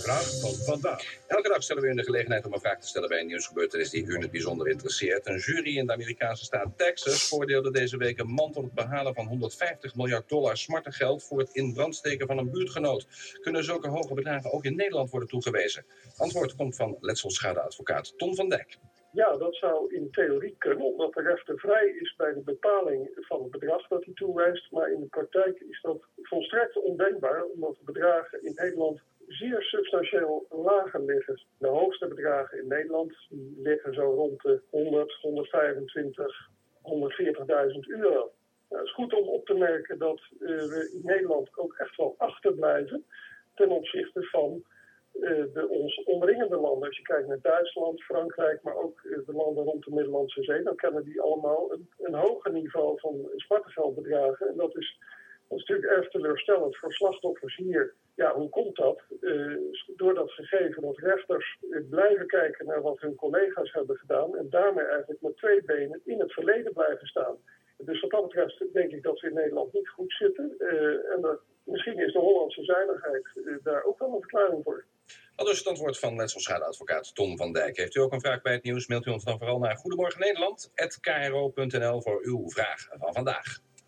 vraag van vandaag. Elke dag stellen we u de gelegenheid om een vraag te stellen bij een nieuwsgebeurtenis die u het bijzonder interesseert. Een jury in de Amerikaanse staat Texas voordeelde deze week een man tot het behalen van 150 miljard dollar smarte geld voor het in van een buurtgenoot. Kunnen zulke hoge bedragen ook in Nederland worden toegewezen? Antwoord komt van letselschadeadvocaat Tom van Dijk. Ja, dat zou in theorie kunnen, omdat de rechter vrij is bij de bepaling van het bedrag dat hij toewijst. Maar in de praktijk is dat volstrekt ondenkbaar, omdat de bedragen in Nederland zeer substantieel lager liggen. De hoogste bedragen in Nederland liggen zo rond de 100, 125, 140.000 euro. Nou, het is goed om op te merken dat uh, we in Nederland ook echt wel achterblijven ten opzichte van uh, de ons omringende landen. Als je kijkt naar Duitsland, Frankrijk, maar ook uh, de landen rond de Middellandse Zee, dan kennen die allemaal een, een hoger niveau van smartengeldbedragen. En dat is, erg teleurstellend voor slachtoffers hier. Ja, hoe komt dat? Uh, door dat gegeven dat rechters blijven kijken naar wat hun collega's hebben gedaan en daarmee eigenlijk met twee benen in het verleden blijven staan. Dus wat dat betreft denk ik dat we in Nederland niet goed zitten. en dat, misschien is de Hollandse zuinigheid daar ook wel een verklaring voor. Al dus het antwoord van letselschadeadvocaat Tom van Dijk. Heeft u ook een vraag bij het nieuws, mailt u ons dan vooral naar Goedemorgen Nederland, voor uw vraag van vandaag.